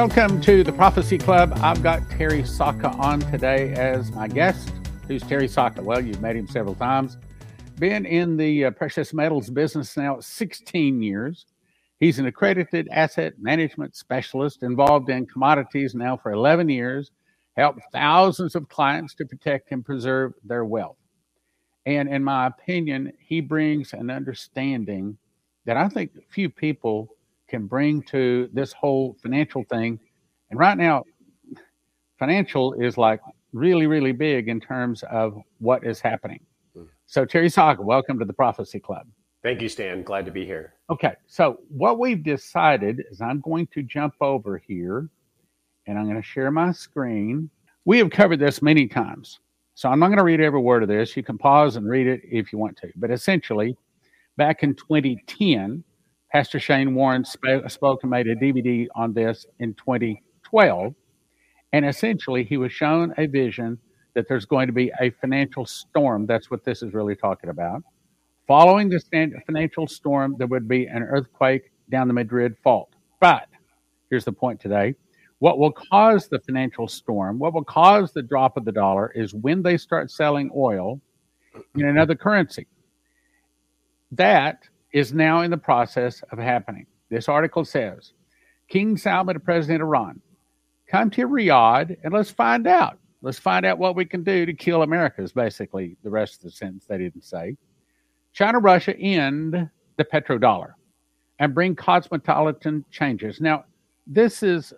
Welcome to the Prophecy Club. I've got Terry Sacka on today as my guest. Who's Terry Sacka? Well, you've met him several times. Been in the uh, precious metals business now 16 years. He's an accredited asset management specialist involved in commodities now for 11 years, helped thousands of clients to protect and preserve their wealth. And in my opinion, he brings an understanding that I think few people can bring to this whole financial thing. And right now, financial is like really, really big in terms of what is happening. Hmm. So, Terry Sacka, welcome to the Prophecy Club. Thank you, Stan. Glad to be here. Okay. So, what we've decided is I'm going to jump over here and I'm going to share my screen. We have covered this many times. So, I'm not going to read every word of this. You can pause and read it if you want to. But essentially, back in 2010, Pastor Shane Warren sp- spoke and made a DVD on this in 2012. And essentially, he was shown a vision that there's going to be a financial storm. That's what this is really talking about. Following the financial storm, there would be an earthquake down the Madrid Fault. But here's the point today what will cause the financial storm, what will cause the drop of the dollar, is when they start selling oil in another currency. That is now in the process of happening. This article says King Salman, the president of Iran, come to Riyadh and let's find out. Let's find out what we can do to kill America, is basically the rest of the sentence they didn't say. China, Russia end the petrodollar and bring cosmopolitan changes. Now, this is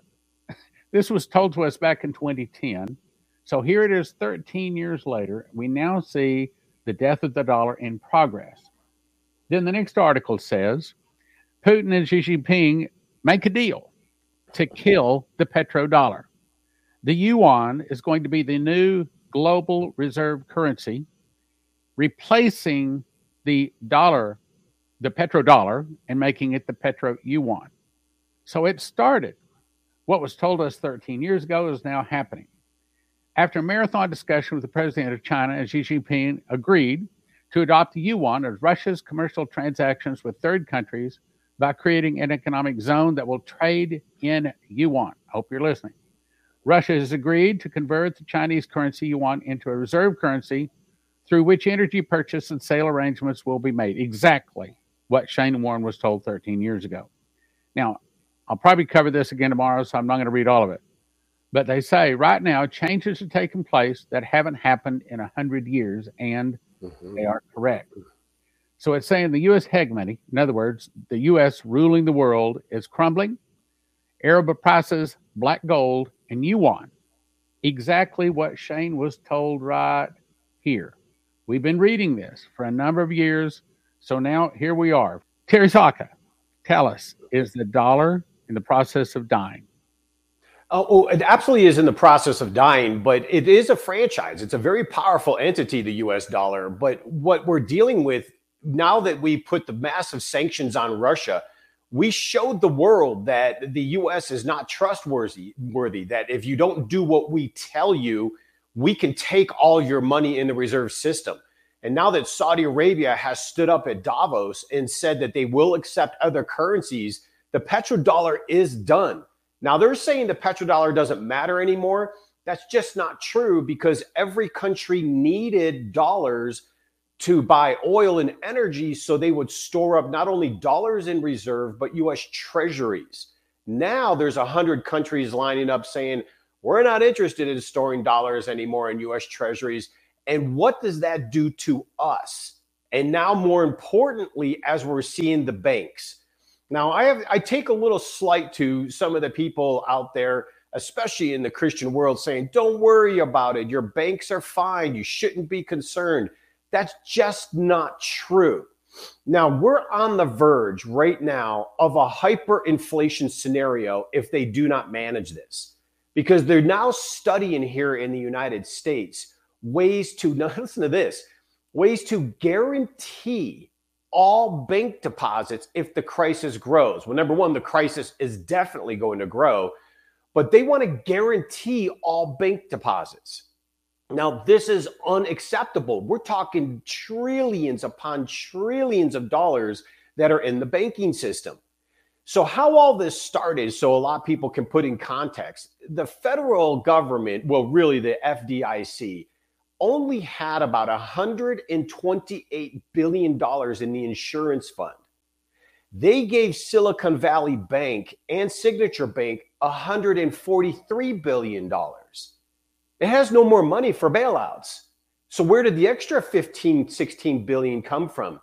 this was told to us back in 2010. So here it is 13 years later. We now see the death of the dollar in progress. Then the next article says Putin and Xi Jinping make a deal to kill the petrodollar. The yuan is going to be the new global reserve currency, replacing the dollar, the petrodollar, and making it the petro yuan. So it started. What was told us 13 years ago is now happening. After a marathon discussion with the president of China and Xi Jinping agreed to adopt the yuan as Russia's commercial transactions with third countries by creating an economic zone that will trade in yuan. Hope you're listening. Russia has agreed to convert the Chinese currency yuan into a reserve currency through which energy purchase and sale arrangements will be made. Exactly what Shane Warren was told 13 years ago. Now, I'll probably cover this again tomorrow, so I'm not going to read all of it. But they say right now changes are taking place that haven't happened in 100 years, and Mm-hmm. They are correct. So it's saying the U.S. hegemony, in other words, the U.S. ruling the world, is crumbling. Arab prices, black gold, and yuan. Exactly what Shane was told right here. We've been reading this for a number of years. So now here we are. Terry Sacka, tell us, is the dollar in the process of dying? Oh, oh, it absolutely is in the process of dying, but it is a franchise. It's a very powerful entity, the US dollar. But what we're dealing with now that we put the massive sanctions on Russia, we showed the world that the US is not trustworthy, worthy, that if you don't do what we tell you, we can take all your money in the reserve system. And now that Saudi Arabia has stood up at Davos and said that they will accept other currencies, the petrodollar is done. Now they're saying the petrodollar doesn't matter anymore. That's just not true because every country needed dollars to buy oil and energy so they would store up not only dollars in reserve but US treasuries. Now there's 100 countries lining up saying we're not interested in storing dollars anymore in US treasuries. And what does that do to us? And now more importantly as we're seeing the banks now, I have I take a little slight to some of the people out there, especially in the Christian world, saying, "Don't worry about it. Your banks are fine. You shouldn't be concerned." That's just not true. Now, we're on the verge right now of a hyperinflation scenario if they do not manage this. Because they're now studying here in the United States ways to now listen to this, ways to guarantee all bank deposits if the crisis grows. Well, number one, the crisis is definitely going to grow, but they want to guarantee all bank deposits. Now, this is unacceptable. We're talking trillions upon trillions of dollars that are in the banking system. So, how all this started, so a lot of people can put in context, the federal government, well, really the FDIC, only had about $128 billion in the insurance fund. They gave Silicon Valley Bank and Signature Bank $143 billion. It has no more money for bailouts. So where did the extra 15, 16 billion come from?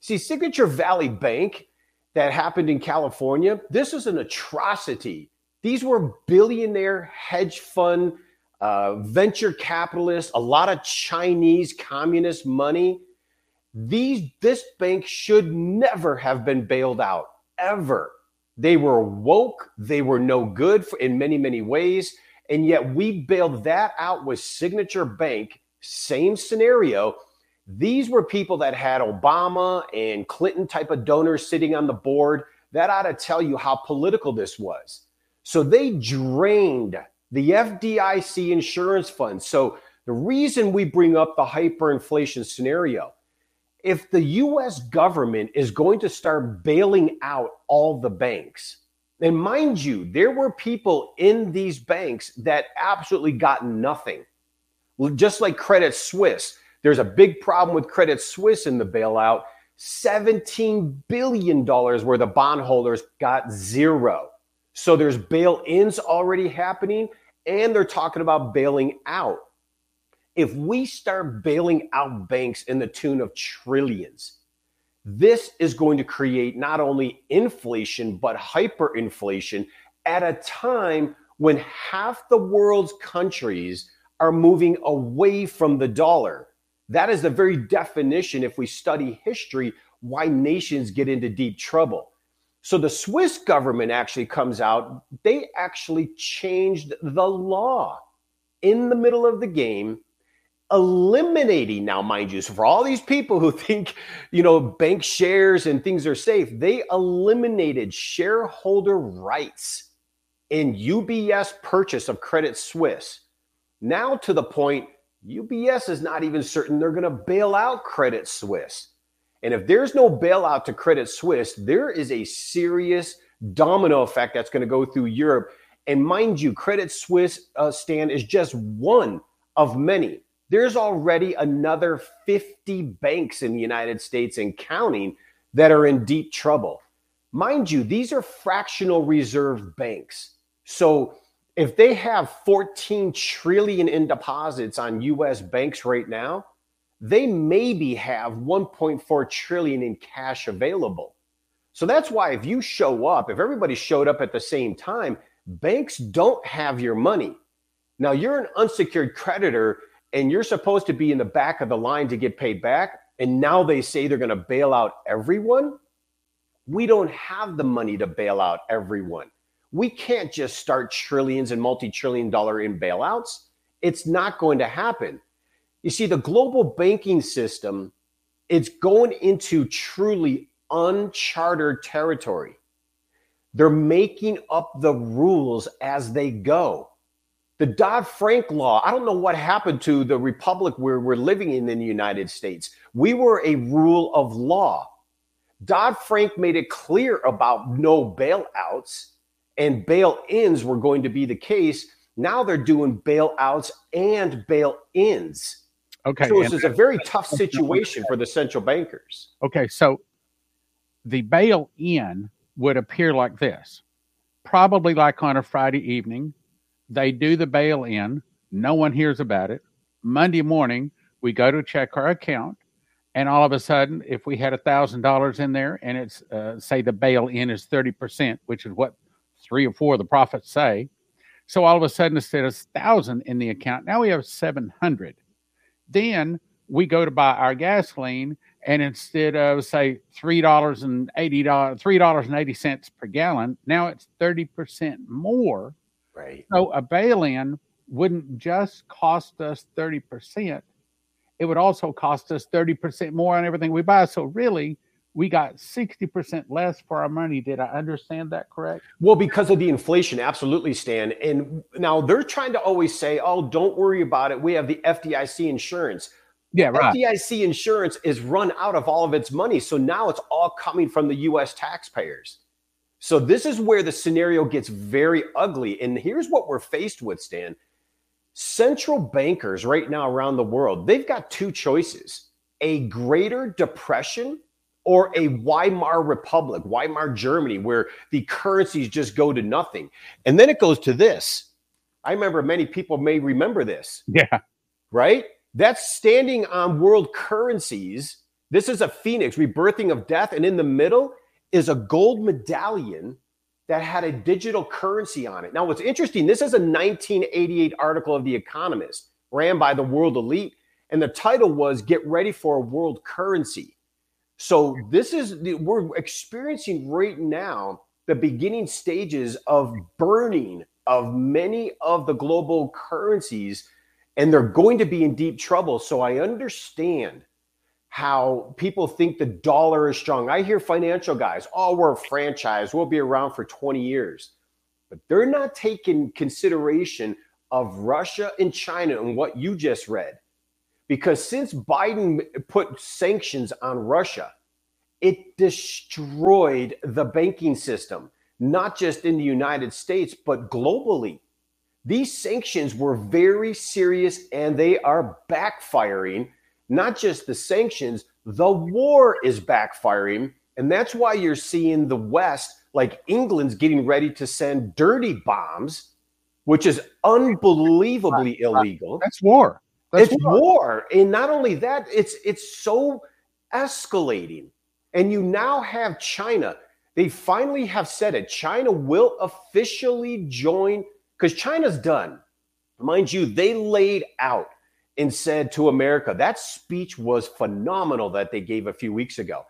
See, Signature Valley Bank that happened in California, this is an atrocity. These were billionaire hedge fund uh, venture capitalists, a lot of Chinese communist money. These this bank should never have been bailed out ever. They were woke. They were no good for, in many many ways, and yet we bailed that out with Signature Bank. Same scenario. These were people that had Obama and Clinton type of donors sitting on the board. That ought to tell you how political this was. So they drained the FDIC insurance fund. So the reason we bring up the hyperinflation scenario, if the US government is going to start bailing out all the banks, and mind you, there were people in these banks that absolutely got nothing. Just like Credit Suisse, there's a big problem with Credit Suisse in the bailout. $17 billion where the bondholders got zero. So there's bail ins already happening, and they're talking about bailing out. If we start bailing out banks in the tune of trillions, this is going to create not only inflation, but hyperinflation at a time when half the world's countries are moving away from the dollar. That is the very definition, if we study history, why nations get into deep trouble. So the Swiss government actually comes out, they actually changed the law in the middle of the game, eliminating now, mind you, so for all these people who think, you know, bank shares and things are safe, they eliminated shareholder rights in UBS purchase of Credit Suisse. Now to the point, UBS is not even certain they're going to bail out Credit Suisse. And if there's no bailout to Credit Suisse, there is a serious domino effect that's going to go through Europe. And mind you, Credit Suisse uh, stand is just one of many. There's already another 50 banks in the United States and counting that are in deep trouble. Mind you, these are fractional reserve banks. So if they have 14 trillion in deposits on US banks right now, they maybe have 1.4 trillion in cash available. So that's why if you show up, if everybody showed up at the same time, banks don't have your money. Now you're an unsecured creditor and you're supposed to be in the back of the line to get paid back. And now they say they're going to bail out everyone. We don't have the money to bail out everyone. We can't just start trillions and multi trillion dollar in bailouts. It's not going to happen. You see, the global banking system, it's going into truly uncharted territory. They're making up the rules as they go. The Dodd Frank law, I don't know what happened to the republic where we're living in in the United States. We were a rule of law. Dodd Frank made it clear about no bailouts and bail ins were going to be the case. Now they're doing bailouts and bail ins. Okay. So it's a very tough situation for the central bankers. Okay. So the bail in would appear like this probably like on a Friday evening. They do the bail in, no one hears about it. Monday morning, we go to check our account, and all of a sudden, if we had a thousand dollars in there, and it's uh, say the bail in is thirty percent, which is what three or four of the prophets say, so all of a sudden, instead of thousand in the account, now we have seven hundred. Then we go to buy our gasoline, and instead of say three dollars and eighty dollars, three dollars and eighty cents per gallon, now it's thirty percent more. Right. So a bail-in wouldn't just cost us thirty percent; it would also cost us thirty percent more on everything we buy. So really, we got 60% less for our money. Did I understand that correct? Well, because of the inflation, absolutely, Stan. And now they're trying to always say, oh, don't worry about it. We have the FDIC insurance. Yeah, right. FDIC insurance is run out of all of its money. So now it's all coming from the US taxpayers. So this is where the scenario gets very ugly. And here's what we're faced with, Stan. Central bankers right now around the world, they've got two choices a greater depression or a Weimar Republic, Weimar Germany, where the currencies just go to nothing. And then it goes to this. I remember many people may remember this. Yeah. Right? That's standing on world currencies. This is a phoenix, rebirthing of death. And in the middle is a gold medallion that had a digital currency on it. Now, what's interesting, this is a 1988 article of The Economist, ran by the world elite. And the title was Get Ready for a World Currency. So, this is, we're experiencing right now the beginning stages of burning of many of the global currencies, and they're going to be in deep trouble. So, I understand how people think the dollar is strong. I hear financial guys, oh, we're a franchise, we'll be around for 20 years. But they're not taking consideration of Russia and China and what you just read. Because since Biden put sanctions on Russia, it destroyed the banking system, not just in the United States, but globally. These sanctions were very serious and they are backfiring not just the sanctions, the war is backfiring. And that's why you're seeing the West, like England's getting ready to send dirty bombs, which is unbelievably illegal. That's war. That's it's war. war. And not only that, it's it's so escalating. And you now have China. They finally have said it. China will officially join because China's done. Mind you, they laid out and said to America, that speech was phenomenal that they gave a few weeks ago.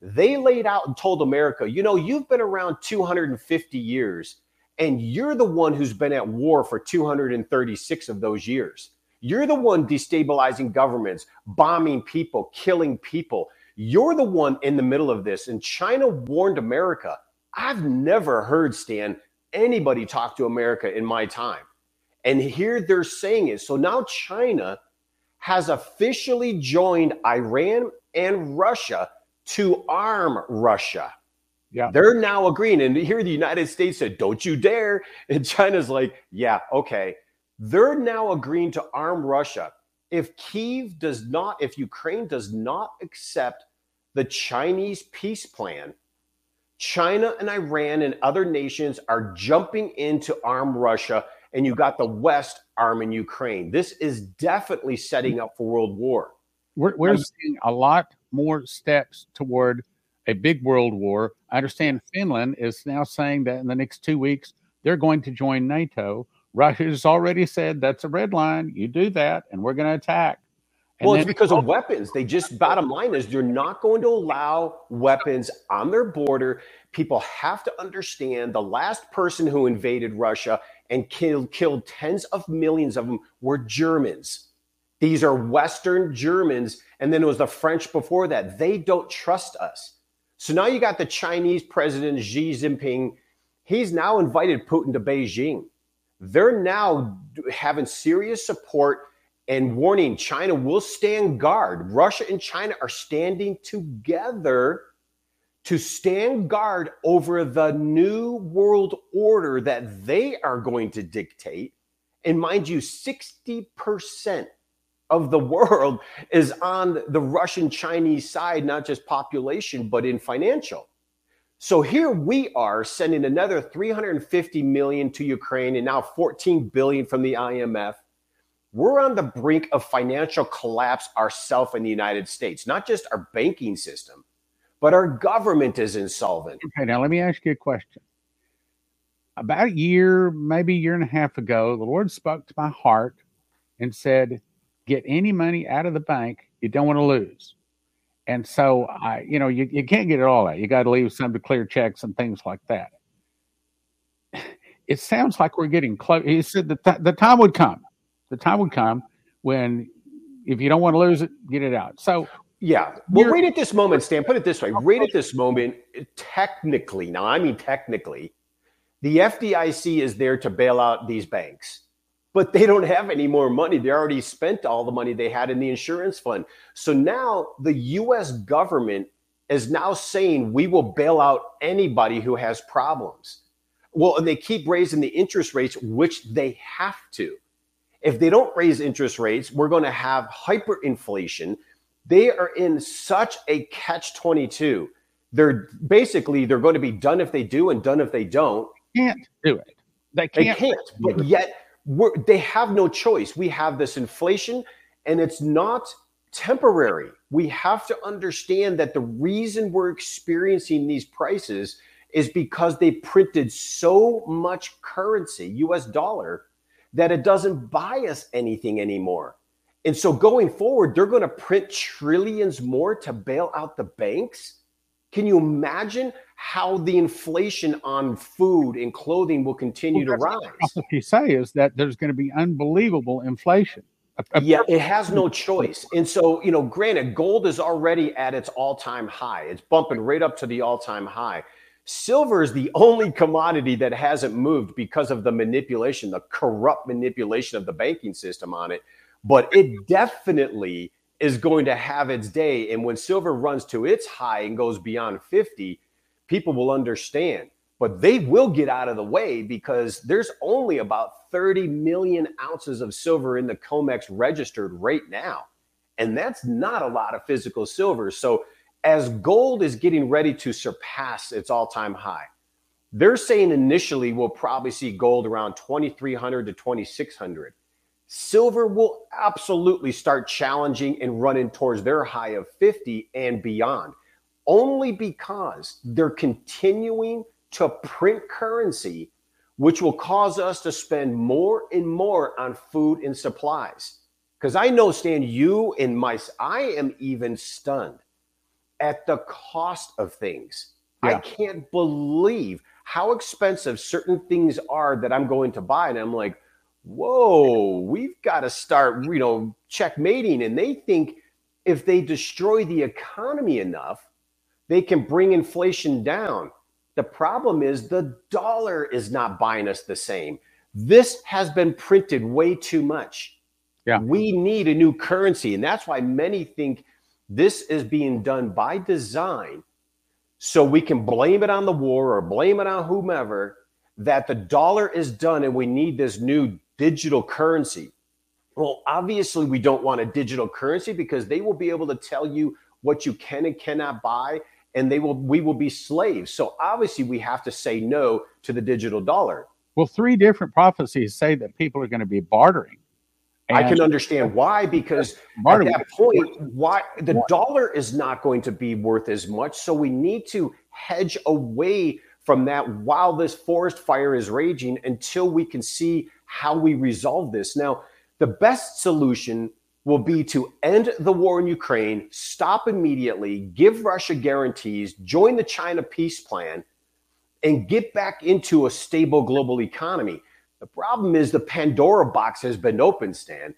They laid out and told America, you know, you've been around 250 years, and you're the one who's been at war for 236 of those years. You're the one destabilizing governments, bombing people, killing people. You're the one in the middle of this. And China warned America. I've never heard, Stan, anybody talk to America in my time. And here they're saying it. So now China has officially joined Iran and Russia to arm Russia. Yeah. They're now agreeing. And here the United States said, don't you dare. And China's like, yeah, okay. They're now agreeing to arm Russia. If Kiev does not, if Ukraine does not accept the Chinese peace plan, China and Iran and other nations are jumping in to arm Russia and you got the West arming Ukraine. This is definitely setting up for World War. We're, we're seeing a lot more steps toward a big world war. I understand Finland is now saying that in the next two weeks they're going to join NATO. Russia's already said that's a red line. You do that, and we're going to attack. And well, it's because of weapons. They just bottom line is you're not going to allow weapons on their border. People have to understand the last person who invaded Russia and killed, killed tens of millions of them were Germans. These are Western Germans. And then it was the French before that. They don't trust us. So now you got the Chinese president Xi Jinping. He's now invited Putin to Beijing. They're now having serious support and warning China will stand guard. Russia and China are standing together to stand guard over the new world order that they are going to dictate. And mind you, 60% of the world is on the Russian Chinese side, not just population, but in financial. So here we are sending another 350 million to Ukraine and now 14 billion from the IMF. We're on the brink of financial collapse ourselves in the United States, not just our banking system, but our government is insolvent. Okay, now let me ask you a question. About a year, maybe a year and a half ago, the Lord spoke to my heart and said, Get any money out of the bank you don't want to lose. And so I, you know, you, you can't get it all out. You got to leave some to clear checks and things like that. It sounds like we're getting close. He said that th- the time would come. The time would come when if you don't want to lose it, get it out. So yeah. Well, right at this moment, Stan, put it this way right at this moment, technically, now I mean technically, the FDIC is there to bail out these banks, but they don't have any more money. They already spent all the money they had in the insurance fund. So now the US government is now saying we will bail out anybody who has problems. Well, and they keep raising the interest rates, which they have to. If they don't raise interest rates, we're going to have hyperinflation. They are in such a catch 22. They're basically they're going to be done if they do and done if they don't. Can't do it. They can't. They can't. But yet they have no choice. We have this inflation, and it's not temporary. We have to understand that the reason we're experiencing these prices is because they printed so much currency, US dollar, that it doesn't buy us anything anymore. And so going forward, they're going to print trillions more to bail out the banks. Can you imagine how the inflation on food and clothing will continue well, to rise? What you say is that there's going to be unbelievable inflation. yeah, it has no choice. And so, you know, granted, gold is already at its all time high. It's bumping right up to the all time high. Silver is the only commodity that hasn't moved because of the manipulation, the corrupt manipulation of the banking system on it. But it definitely is going to have its day. And when silver runs to its high and goes beyond 50, people will understand. But they will get out of the way because there's only about 30 million ounces of silver in the COMEX registered right now. And that's not a lot of physical silver. So as gold is getting ready to surpass its all time high, they're saying initially we'll probably see gold around 2300 to 2600. Silver will absolutely start challenging and running towards their high of 50 and beyond, only because they're continuing to print currency, which will cause us to spend more and more on food and supplies. Because I know, Stan, you and my, I am even stunned at the cost of things. Yeah. I can't believe how expensive certain things are that I'm going to buy. And I'm like, whoa, we've got to start, you know, checkmating. And they think if they destroy the economy enough, they can bring inflation down. The problem is the dollar is not buying us the same. This has been printed way too much. Yeah. We need a new currency. And that's why many think this is being done by design so we can blame it on the war or blame it on whomever that the dollar is done and we need this new digital currency. Well, obviously, we don't want a digital currency because they will be able to tell you what you can and cannot buy and they will we will be slaves. So obviously we have to say no to the digital dollar. Well, three different prophecies say that people are going to be bartering. I can understand why, because at that point, why the dollar is not going to be worth as much. So we need to hedge away from that while this forest fire is raging until we can see how we resolve this. Now, the best solution will be to end the war in Ukraine, stop immediately, give Russia guarantees, join the China peace plan, and get back into a stable global economy. The problem is the Pandora box has been opened, Stan.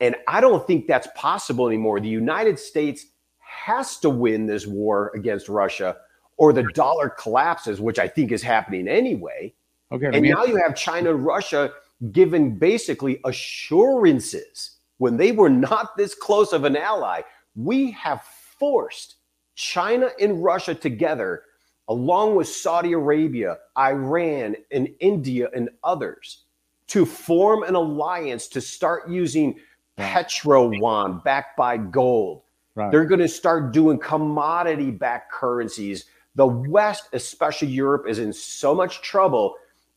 And I don't think that's possible anymore. The United States has to win this war against Russia or the dollar collapses, which I think is happening anyway. Okay. And now you have China and Russia given basically assurances when they were not this close of an ally. We have forced China and Russia together, along with Saudi Arabia, Iran, and India, and others to form an alliance to start using petro backed by gold. Right. They're going to start doing commodity backed currencies. The West, especially Europe, is in so much trouble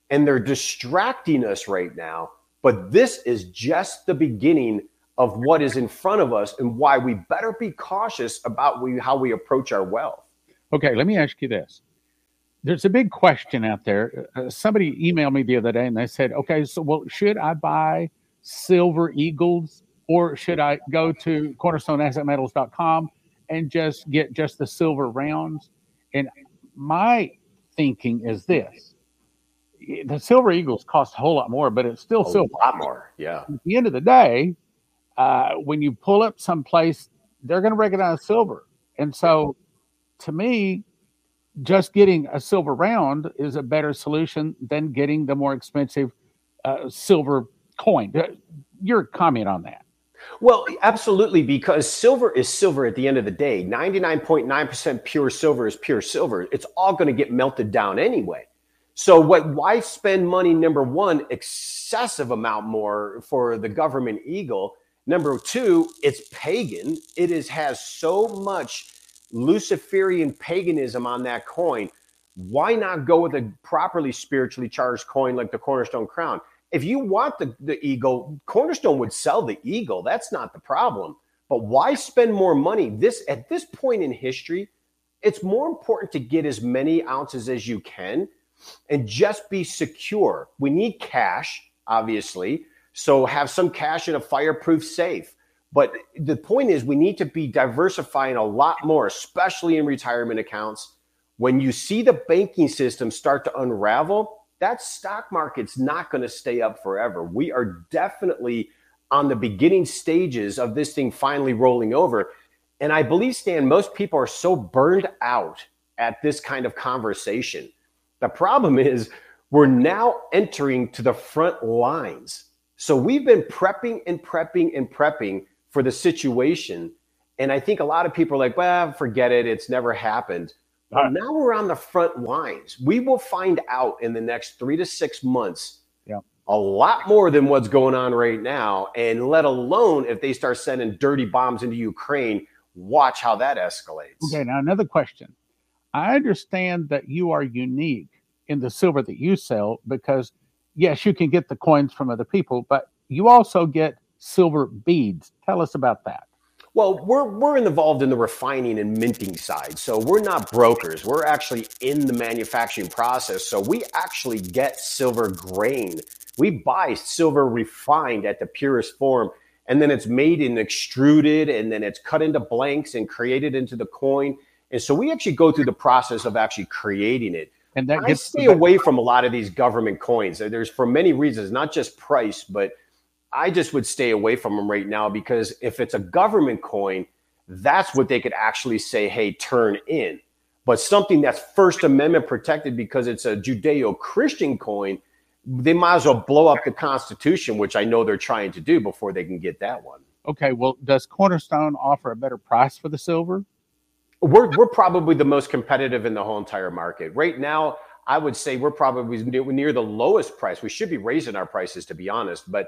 and they're distracting us right now. But this is just the beginning of what is in front of us and why we better be cautious about we, how we approach our wealth. Okay, let me ask you this there's a big question out there. Uh, somebody emailed me the other day and they said, okay, so well, should I buy silver eagles or should I go to cornerstoneassetmetals.com and just get just the silver rounds? And my thinking is this the silver eagles cost a whole lot more, but it's still a silver. A lot more. Yeah. At the end of the day, uh, when you pull up someplace, they're going to recognize silver. And so to me, just getting a silver round is a better solution than getting the more expensive uh, silver coin. Uh, your comment on that? Well, absolutely, because silver is silver at the end of the day. 99.9% pure silver is pure silver. It's all going to get melted down anyway. So what why spend money number 1 excessive amount more for the government eagle? Number 2, it's pagan. It is has so much Luciferian paganism on that coin. Why not go with a properly spiritually charged coin like the Cornerstone Crown? If you want the, the eagle, Cornerstone would sell the eagle. That's not the problem. But why spend more money? This at this point in history, it's more important to get as many ounces as you can and just be secure. We need cash, obviously. So have some cash in a fireproof safe. But the point is, we need to be diversifying a lot more, especially in retirement accounts. When you see the banking system start to unravel, that stock market's not going to stay up forever. We are definitely on the beginning stages of this thing finally rolling over. And I believe, Stan, most people are so burned out at this kind of conversation. The problem is we're now entering to the front lines. So we've been prepping and prepping and prepping for the situation. And I think a lot of people are like, well, forget it. It's never happened. But now we're on the front lines. We will find out in the next three to six months yeah. a lot more than what's going on right now. And let alone if they start sending dirty bombs into Ukraine, watch how that escalates. Okay, now another question. I understand that you are unique in the silver that you sell because, yes, you can get the coins from other people, but you also get silver beads. Tell us about that. Well, we're we're involved in the refining and minting side. So we're not brokers. We're actually in the manufacturing process. So we actually get silver grain. We buy silver refined at the purest form and then it's made and extruded and then it's cut into blanks and created into the coin. And so we actually go through the process of actually creating it. And that I stay away from a lot of these government coins. There's for many reasons, not just price, but I just would stay away from them right now because if it's a government coin, that's what they could actually say, hey, turn in. But something that's First Amendment protected because it's a Judeo Christian coin, they might as well blow up the Constitution, which I know they're trying to do before they can get that one. Okay, well, does Cornerstone offer a better price for the silver? We're, we're probably the most competitive in the whole entire market. Right now, I would say we're probably near, near the lowest price. We should be raising our prices, to be honest. But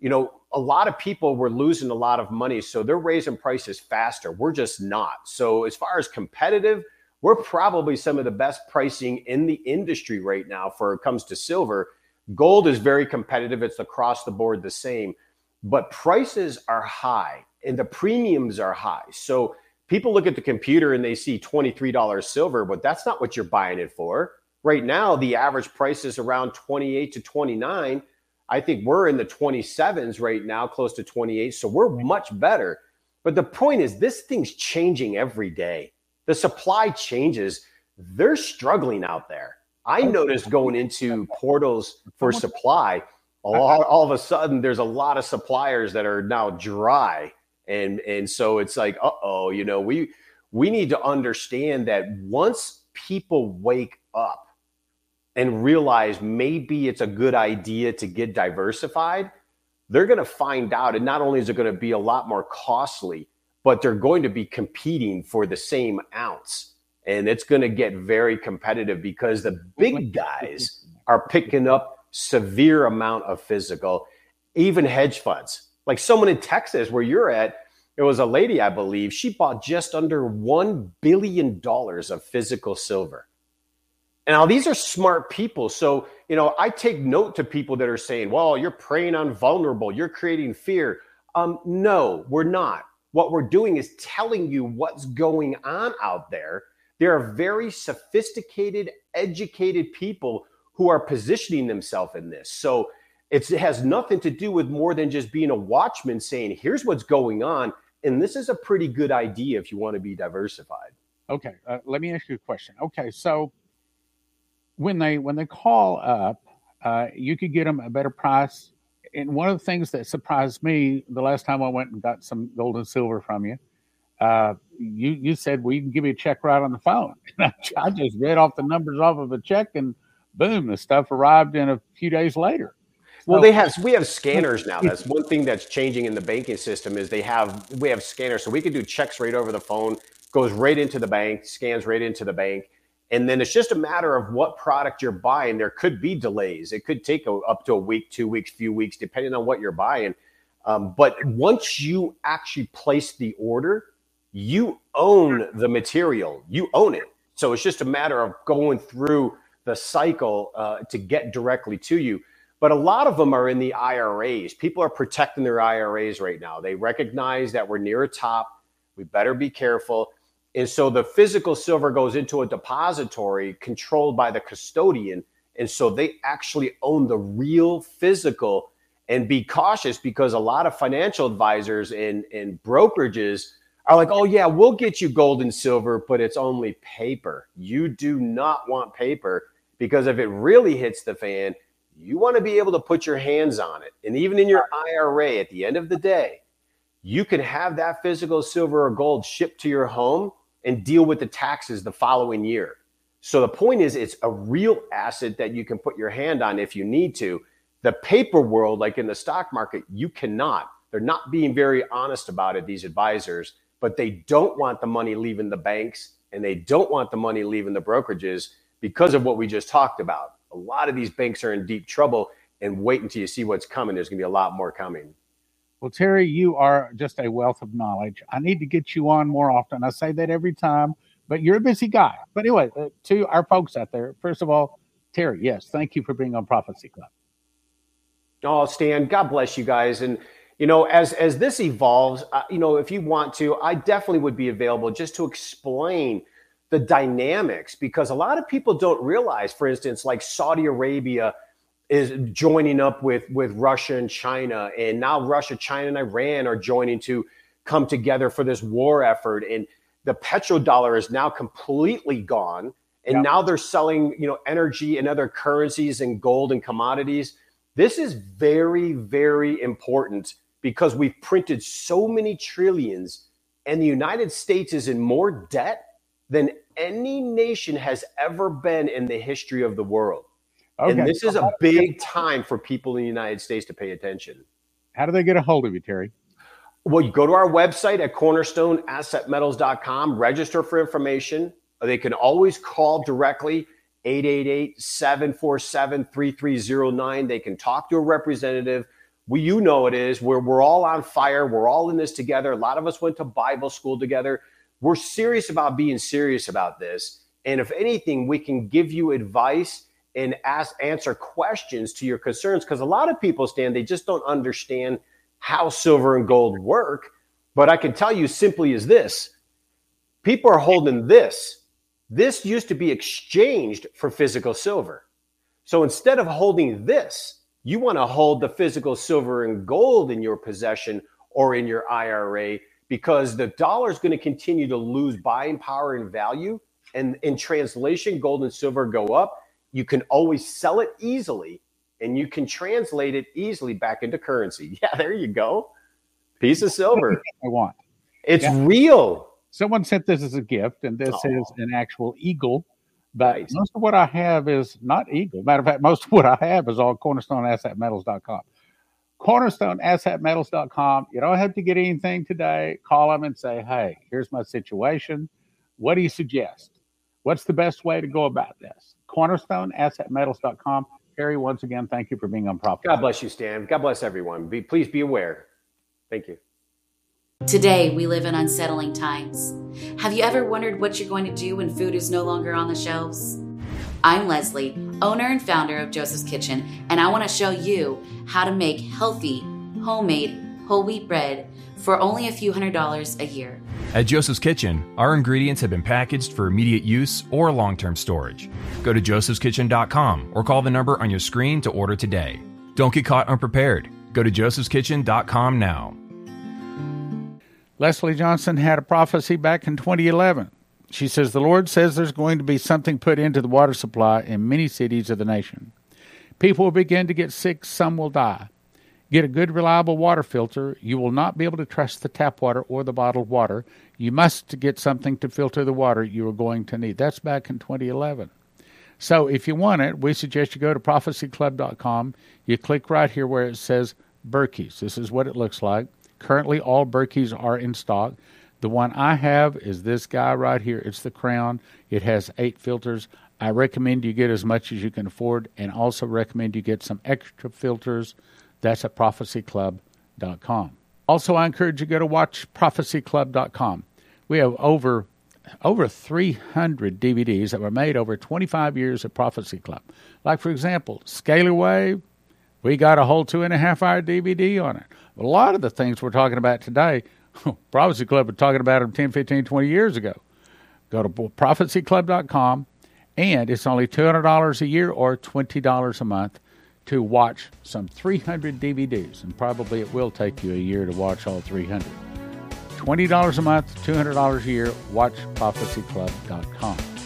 you know, a lot of people were losing a lot of money, so they're raising prices faster. We're just not. So, as far as competitive, we're probably some of the best pricing in the industry right now for it comes to silver. Gold is very competitive, it's across the board the same, but prices are high and the premiums are high. So, people look at the computer and they see $23 silver, but that's not what you're buying it for. Right now, the average price is around 28 to 29 I think we're in the 27s right now, close to 28. So we're much better. But the point is, this thing's changing every day. The supply changes. They're struggling out there. I noticed going into portals for supply, all, all of a sudden, there's a lot of suppliers that are now dry. And, and so it's like, uh oh, you know, we, we need to understand that once people wake up, and realize maybe it's a good idea to get diversified, they're going to find out. And not only is it going to be a lot more costly, but they're going to be competing for the same ounce. And it's going to get very competitive because the big guys are picking up severe amount of physical, even hedge funds. Like someone in Texas where you're at, it was a lady, I believe, she bought just under $1 billion of physical silver. And now these are smart people. So, you know, I take note to people that are saying, well, you're preying on vulnerable, you're creating fear. Um, no, we're not. What we're doing is telling you what's going on out there. There are very sophisticated, educated people who are positioning themselves in this. So it has nothing to do with more than just being a watchman saying, here's what's going on. And this is a pretty good idea if you want to be diversified. Okay. Uh, let me ask you a question. Okay. So, when they when they call up, uh, you could get them a better price. And one of the things that surprised me the last time I went and got some gold and silver from you, uh, you you said we can give you a check right on the phone. I just read off the numbers off of a check, and boom, the stuff arrived in a few days later. Well, they have we have scanners now. That's one thing that's changing in the banking system is they have we have scanners, so we can do checks right over the phone, goes right into the bank, scans right into the bank, and then it's just a matter of what product you're buying. There could be delays. It could take a, up to a week, two weeks, few weeks, depending on what you're buying. Um, but once you actually place the order, you own the material. You own it. So it's just a matter of going through the cycle uh, to get directly to you. But a lot of them are in the IRAs. People are protecting their IRAs right now. They recognize that we're near a top. We better be careful. And so the physical silver goes into a depository controlled by the custodian. And so they actually own the real physical and be cautious because a lot of financial advisors and, and brokerages are like, oh, yeah, we'll get you gold and silver, but it's only paper. You do not want paper because if it really hits the fan, you want to be able to put your hands on it. And even in your IRA, at the end of the day, you can have that physical silver or gold shipped to your home and deal with the taxes the following year. So the point is, it's a real asset that you can put your hand on if you need to. The paper world, like in the stock market, you cannot. They're not being very honest about it, these advisors, but they don't want the money leaving the banks and they don't want the money leaving the brokerages because of what we just talked about. A lot of these banks are in deep trouble and wait until you see what's coming. There's going to be a lot more coming. Well, Terry, you are just a wealth of knowledge. I need to get you on more often. I say that every time, but you're a busy guy. But anyway, uh, to our folks out there, first of all, Terry, yes, thank you for being on Prophecy Club. Oh, Stan, God bless you guys. And you know, as as this evolves, uh, you know, if you want to, I definitely would be available just to explain the dynamics because a lot of people don't realize, for instance, like Saudi Arabia is joining up with with Russia and China, and now Russia, China, and Iran are joining to come together for this war effort. And the petrodollar is now completely gone, and yeah. now they're selling, you know, energy and other currencies and gold and commodities. This is very, very important because we've printed so many trillions, and the United States is in more debt than any nation has ever been in the history of the world. Okay. And this is a big time for people in the United States to pay attention. How do they get a hold of you, Terry? Well, you go to our website at cornerstoneassetmetals.com, register for information. They can always call directly 888 747 3309. They can talk to a representative. We, you know it is. We're, we're all on fire. We're all in this together. A lot of us went to Bible school together. We're serious about being serious about this. And if anything, we can give you advice and ask answer questions to your concerns because a lot of people stand they just don't understand how silver and gold work. But I can tell you simply is this people are holding this. This used to be exchanged for physical silver. So instead of holding this, you want to hold the physical silver and gold in your possession or in your IRA because the dollar is going to continue to lose buying power and value. And in translation, gold and silver go up. You can always sell it easily and you can translate it easily back into currency. Yeah, there you go. Piece of silver. I want. It's yeah. real. Someone sent this as a gift, and this oh. is an actual eagle. But nice. most of what I have is not eagle. Matter of fact, most of what I have is all cornerstoneassetmetals.com cornerstoneassetmetals.com. You don't have to get anything today. Call them and say, hey, here's my situation. What do you suggest? What's the best way to go about this? Cornerstoneassetmetals.com. Harry, once again, thank you for being on Prophet. God bless you, Stan. God bless everyone. Be, please be aware. Thank you. Today, we live in unsettling times. Have you ever wondered what you're going to do when food is no longer on the shelves? I'm Leslie, owner and founder of Joseph's Kitchen, and I want to show you how to make healthy, homemade, whole wheat bread for only a few hundred dollars a year. At Joseph's Kitchen, our ingredients have been packaged for immediate use or long term storage. Go to josephskitchen.com or call the number on your screen to order today. Don't get caught unprepared. Go to josephskitchen.com now. Leslie Johnson had a prophecy back in 2011. She says, The Lord says there's going to be something put into the water supply in many cities of the nation. People will begin to get sick, some will die. Get a good, reliable water filter. You will not be able to trust the tap water or the bottled water. You must get something to filter the water you are going to need. That's back in 2011. So if you want it, we suggest you go to prophecyclub.com. You click right here where it says Berkey's. This is what it looks like. Currently, all Berkeys are in stock. The one I have is this guy right here. It's the Crown. It has eight filters. I recommend you get as much as you can afford and also recommend you get some extra filters. That's at prophecyclub.com. Also, I encourage you to go to watchprophecyclub.com. We have over over 300 DVDs that were made over 25 years of Prophecy Club. Like, for example, Scalar Wave, we got a whole two and a half hour DVD on it. A lot of the things we're talking about today, Prophecy Club was talking about them 10, 15, 20 years ago. Go to prophecyclub.com, and it's only $200 a year or $20 a month to watch some 300 DVDs, and probably it will take you a year to watch all 300. $20 a month, $200 a year, watchprophecyclub.com.